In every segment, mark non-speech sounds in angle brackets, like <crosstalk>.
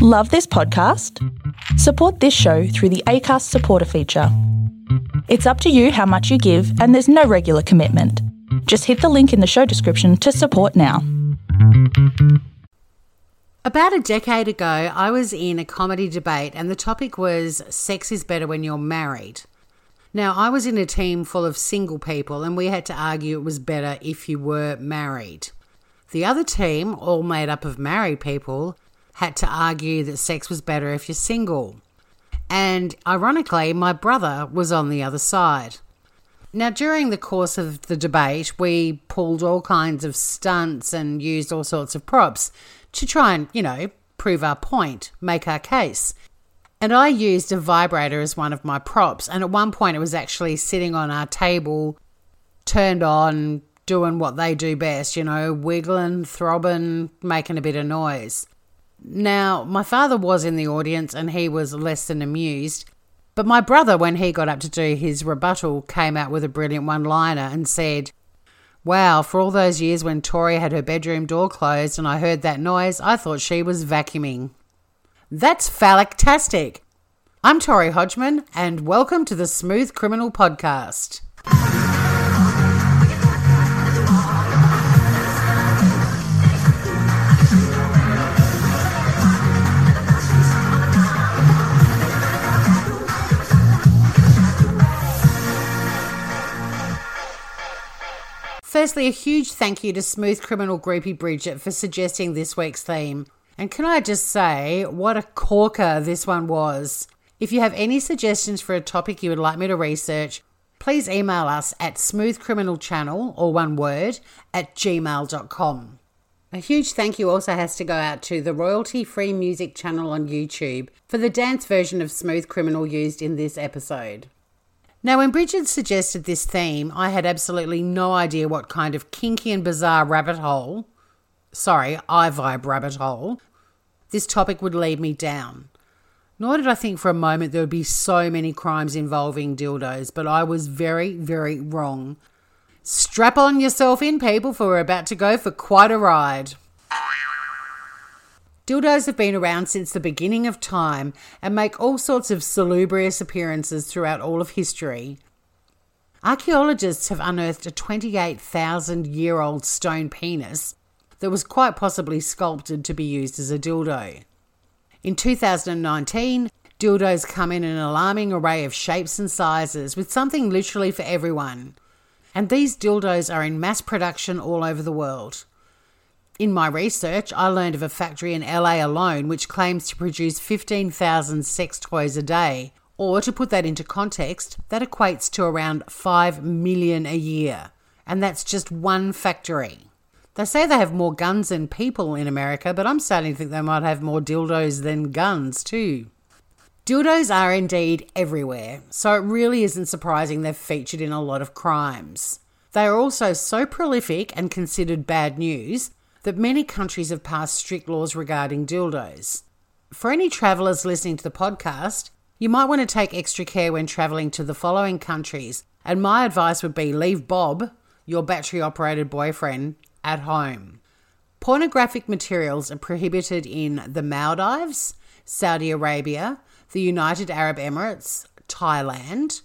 Love this podcast? Support this show through the ACAST supporter feature. It's up to you how much you give, and there's no regular commitment. Just hit the link in the show description to support now. About a decade ago, I was in a comedy debate, and the topic was sex is better when you're married. Now, I was in a team full of single people, and we had to argue it was better if you were married. The other team, all made up of married people, had to argue that sex was better if you're single. And ironically, my brother was on the other side. Now, during the course of the debate, we pulled all kinds of stunts and used all sorts of props to try and, you know, prove our point, make our case. And I used a vibrator as one of my props. And at one point, it was actually sitting on our table, turned on, doing what they do best, you know, wiggling, throbbing, making a bit of noise. Now, my father was in the audience and he was less than amused. But my brother, when he got up to do his rebuttal, came out with a brilliant one liner and said, Wow, for all those years when Tori had her bedroom door closed and I heard that noise, I thought she was vacuuming. That's phallic-tastic. I'm Tori Hodgman, and welcome to the Smooth Criminal Podcast. Firstly, a huge thank you to Smooth Criminal Groupie Bridget for suggesting this week's theme. And can I just say, what a corker this one was. If you have any suggestions for a topic you would like me to research, please email us at smoothcriminalchannel, or one word, at gmail.com. A huge thank you also has to go out to the royalty free music channel on YouTube for the dance version of Smooth Criminal used in this episode. Now, when Bridget suggested this theme, I had absolutely no idea what kind of kinky and bizarre rabbit hole, sorry, I vibe rabbit hole, this topic would lead me down. Nor did I think for a moment there would be so many crimes involving dildos, but I was very, very wrong. Strap on yourself in, people, for we're about to go for quite a ride. Dildos have been around since the beginning of time and make all sorts of salubrious appearances throughout all of history. Archaeologists have unearthed a 28,000 year old stone penis that was quite possibly sculpted to be used as a dildo. In 2019, dildos come in an alarming array of shapes and sizes with something literally for everyone. And these dildos are in mass production all over the world. In my research, I learned of a factory in LA alone which claims to produce 15,000 sex toys a day. Or, to put that into context, that equates to around 5 million a year. And that's just one factory. They say they have more guns than people in America, but I'm starting to think they might have more dildos than guns too. Dildos are indeed everywhere, so it really isn't surprising they're featured in a lot of crimes. They are also so prolific and considered bad news that many countries have passed strict laws regarding dildos. For any travellers listening to the podcast, you might want to take extra care when travelling to the following countries, and my advice would be leave Bob, your battery operated boyfriend, at home. Pornographic materials are prohibited in the Maldives, Saudi Arabia, the United Arab Emirates, Thailand.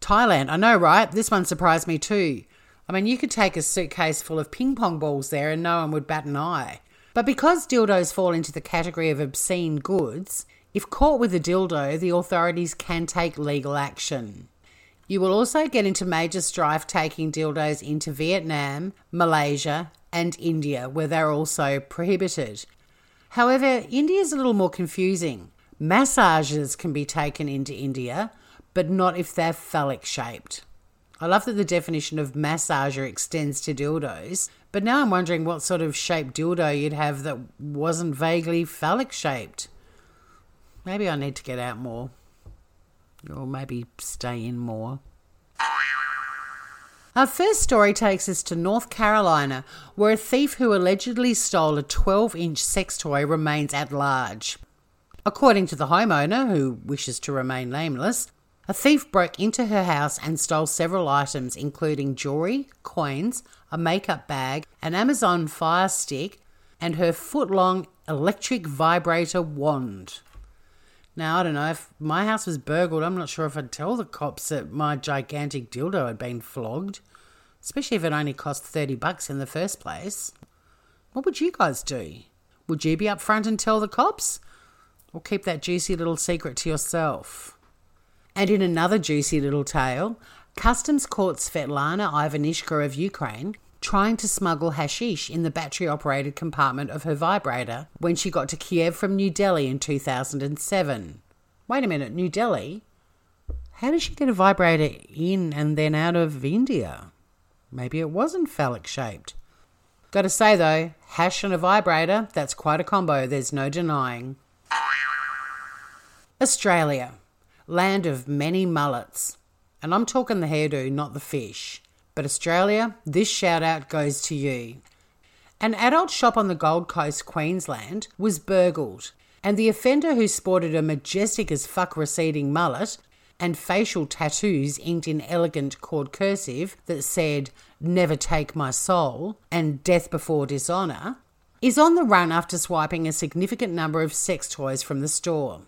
Thailand, I know, right? This one surprised me too. I mean, you could take a suitcase full of ping pong balls there and no one would bat an eye. But because dildos fall into the category of obscene goods, if caught with a dildo, the authorities can take legal action. You will also get into major strife taking dildos into Vietnam, Malaysia, and India, where they're also prohibited. However, India is a little more confusing. Massages can be taken into India, but not if they're phallic shaped. I love that the definition of massager extends to dildos, but now I'm wondering what sort of shaped dildo you'd have that wasn't vaguely phallic shaped. Maybe I need to get out more. Or maybe stay in more. Our first story takes us to North Carolina, where a thief who allegedly stole a 12 inch sex toy remains at large. According to the homeowner, who wishes to remain nameless, a thief broke into her house and stole several items, including jewelry, coins, a makeup bag, an Amazon Fire Stick, and her foot long electric vibrator wand. Now, I don't know if my house was burgled. I'm not sure if I'd tell the cops that my gigantic dildo had been flogged, especially if it only cost 30 bucks in the first place. What would you guys do? Would you be upfront and tell the cops? Or keep that juicy little secret to yourself? And in another juicy little tale, Customs caught Svetlana Ivanishka of Ukraine trying to smuggle hashish in the battery operated compartment of her vibrator when she got to Kiev from New Delhi in 2007. Wait a minute, New Delhi? How did she get a vibrator in and then out of India? Maybe it wasn't phallic shaped. Gotta say though, hash and a vibrator, that's quite a combo, there's no denying. Australia, land of many mullets. And I'm talking the hairdo, not the fish. But Australia, this shout out goes to you. An adult shop on the Gold Coast, Queensland, was burgled, and the offender who sported a majestic as fuck receding mullet and facial tattoos inked in elegant cord cursive that said, Never take my soul and Death before dishonour, is on the run after swiping a significant number of sex toys from the store.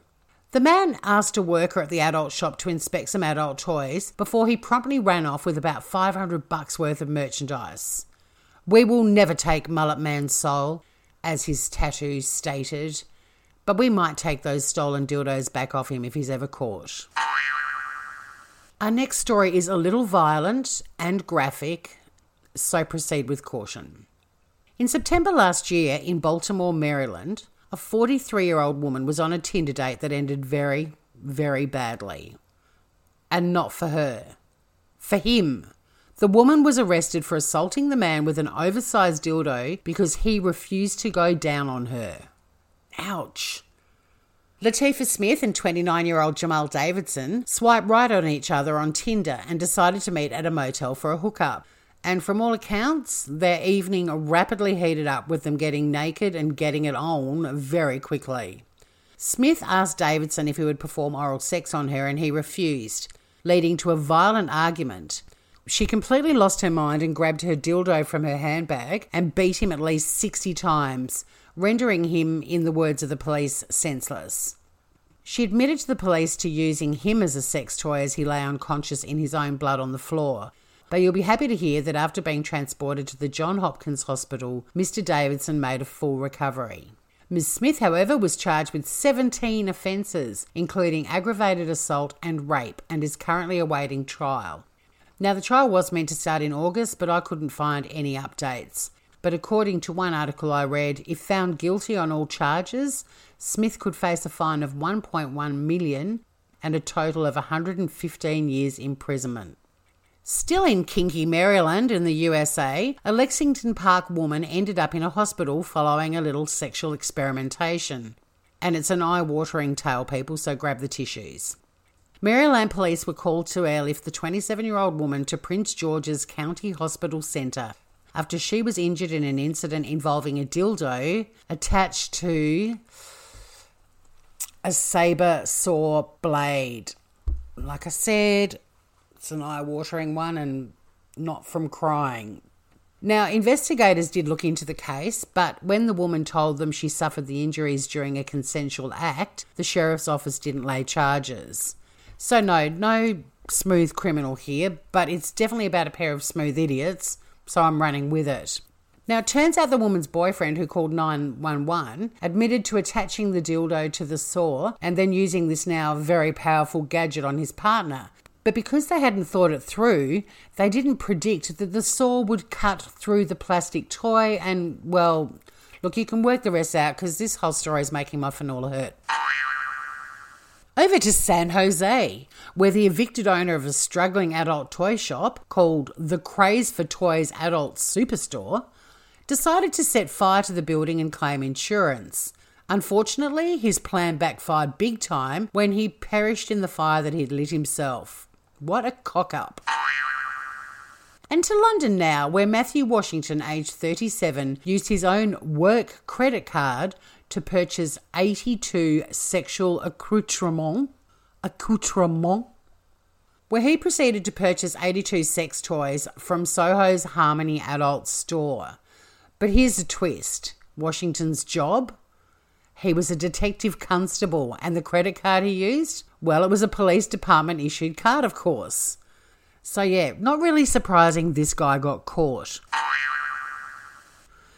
The man asked a worker at the adult shop to inspect some adult toys before he promptly ran off with about 500 bucks worth of merchandise. We will never take Mullet Man's soul, as his tattoos stated, but we might take those stolen dildos back off him if he's ever caught. Our next story is a little violent and graphic, so proceed with caution. In September last year in Baltimore, Maryland, a 43 year old woman was on a Tinder date that ended very, very badly. And not for her. For him. The woman was arrested for assaulting the man with an oversized dildo because he refused to go down on her. Ouch. Latifah Smith and 29 year old Jamal Davidson swiped right on each other on Tinder and decided to meet at a motel for a hookup and from all accounts, their evening rapidly heated up with them getting naked and getting it on very quickly. Smith asked Davidson if he would perform oral sex on her, and he refused, leading to a violent argument. She completely lost her mind and grabbed her dildo from her handbag and beat him at least 60 times, rendering him, in the words of the police, senseless. She admitted to the police to using him as a sex toy as he lay unconscious in his own blood on the floor, but you'll be happy to hear that after being transported to the John Hopkins Hospital, Mr. Davidson made a full recovery. Ms. Smith, however, was charged with 17 offences, including aggravated assault and rape, and is currently awaiting trial. Now, the trial was meant to start in August, but I couldn't find any updates. But according to one article I read, if found guilty on all charges, Smith could face a fine of 1.1 million and a total of 115 years imprisonment. Still in kinky Maryland in the USA, a Lexington Park woman ended up in a hospital following a little sexual experimentation. And it's an eye watering tale, people, so grab the tissues. Maryland police were called to airlift the 27 year old woman to Prince George's County Hospital Centre after she was injured in an incident involving a dildo attached to a saber saw blade. Like I said, it's an eye watering one and not from crying. Now, investigators did look into the case, but when the woman told them she suffered the injuries during a consensual act, the sheriff's office didn't lay charges. So, no, no smooth criminal here, but it's definitely about a pair of smooth idiots, so I'm running with it. Now, it turns out the woman's boyfriend, who called 911, admitted to attaching the dildo to the saw and then using this now very powerful gadget on his partner. But because they hadn't thought it through, they didn't predict that the saw would cut through the plastic toy. And, well, look, you can work the rest out because this whole story is making my finola hurt. Over to San Jose, where the evicted owner of a struggling adult toy shop called the Craze for Toys Adult Superstore decided to set fire to the building and claim insurance. Unfortunately, his plan backfired big time when he perished in the fire that he'd lit himself. What a cock up. And to London now, where Matthew Washington, aged 37, used his own work credit card to purchase 82 sexual accoutrements, accoutrements, where he proceeded to purchase 82 sex toys from Soho's Harmony Adult Store. But here's a twist Washington's job? He was a detective constable, and the credit card he used? Well, it was a police department issued card, of course. So, yeah, not really surprising this guy got caught.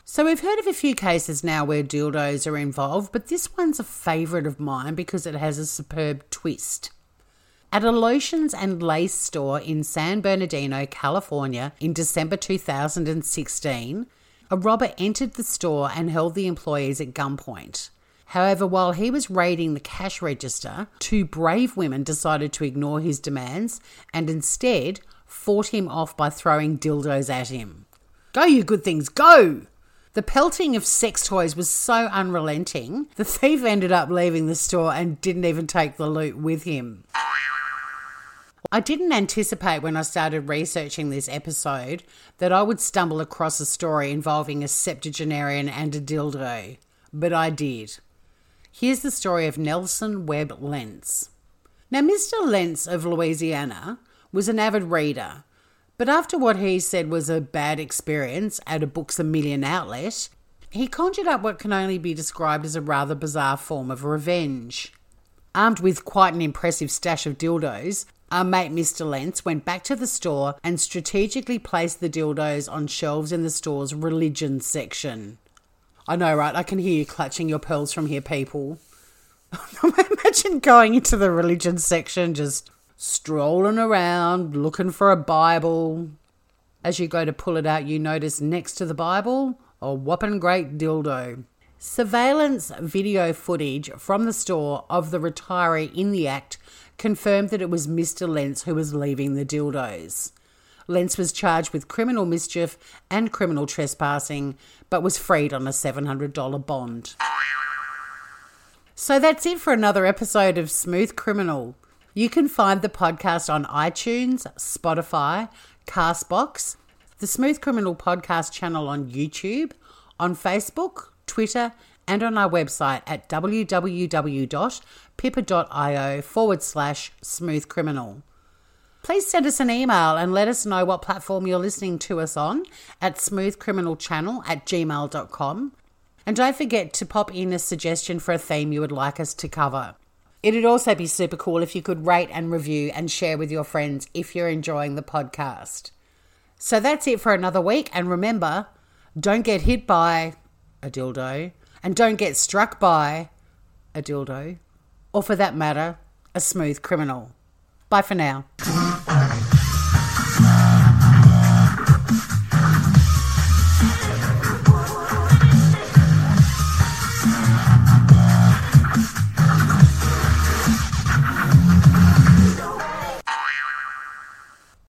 So, we've heard of a few cases now where dildos are involved, but this one's a favourite of mine because it has a superb twist. At a lotions and lace store in San Bernardino, California, in December 2016, a robber entered the store and held the employees at gunpoint. However, while he was raiding the cash register, two brave women decided to ignore his demands and instead fought him off by throwing dildos at him. Go, you good things, go! The pelting of sex toys was so unrelenting, the thief ended up leaving the store and didn't even take the loot with him. I didn't anticipate when I started researching this episode that I would stumble across a story involving a septuagenarian and a dildo, but I did. Here's the story of Nelson Webb Lentz. Now, Mr. Lentz of Louisiana was an avid reader, but after what he said was a bad experience at a Books a Million outlet, he conjured up what can only be described as a rather bizarre form of revenge. Armed with quite an impressive stash of dildos, our mate Mr. Lentz went back to the store and strategically placed the dildos on shelves in the store's religion section. I know, right? I can hear you clutching your pearls from here, people. <laughs> Imagine going into the religion section, just strolling around, looking for a Bible. As you go to pull it out, you notice next to the Bible a whopping great dildo. Surveillance video footage from the store of the retiree in the act confirmed that it was Mr. Lentz who was leaving the dildos. Lentz was charged with criminal mischief and criminal trespassing, but was freed on a $700 bond. So that's it for another episode of Smooth Criminal. You can find the podcast on iTunes, Spotify, Castbox, the Smooth Criminal podcast channel on YouTube, on Facebook, Twitter, and on our website at www.pippa.io forward slash smooth criminal. Please send us an email and let us know what platform you're listening to us on at smoothcriminalchannel at gmail.com. And don't forget to pop in a suggestion for a theme you would like us to cover. It'd also be super cool if you could rate and review and share with your friends if you're enjoying the podcast. So that's it for another week. And remember, don't get hit by a dildo and don't get struck by a dildo, or for that matter, a smooth criminal. Bye for now.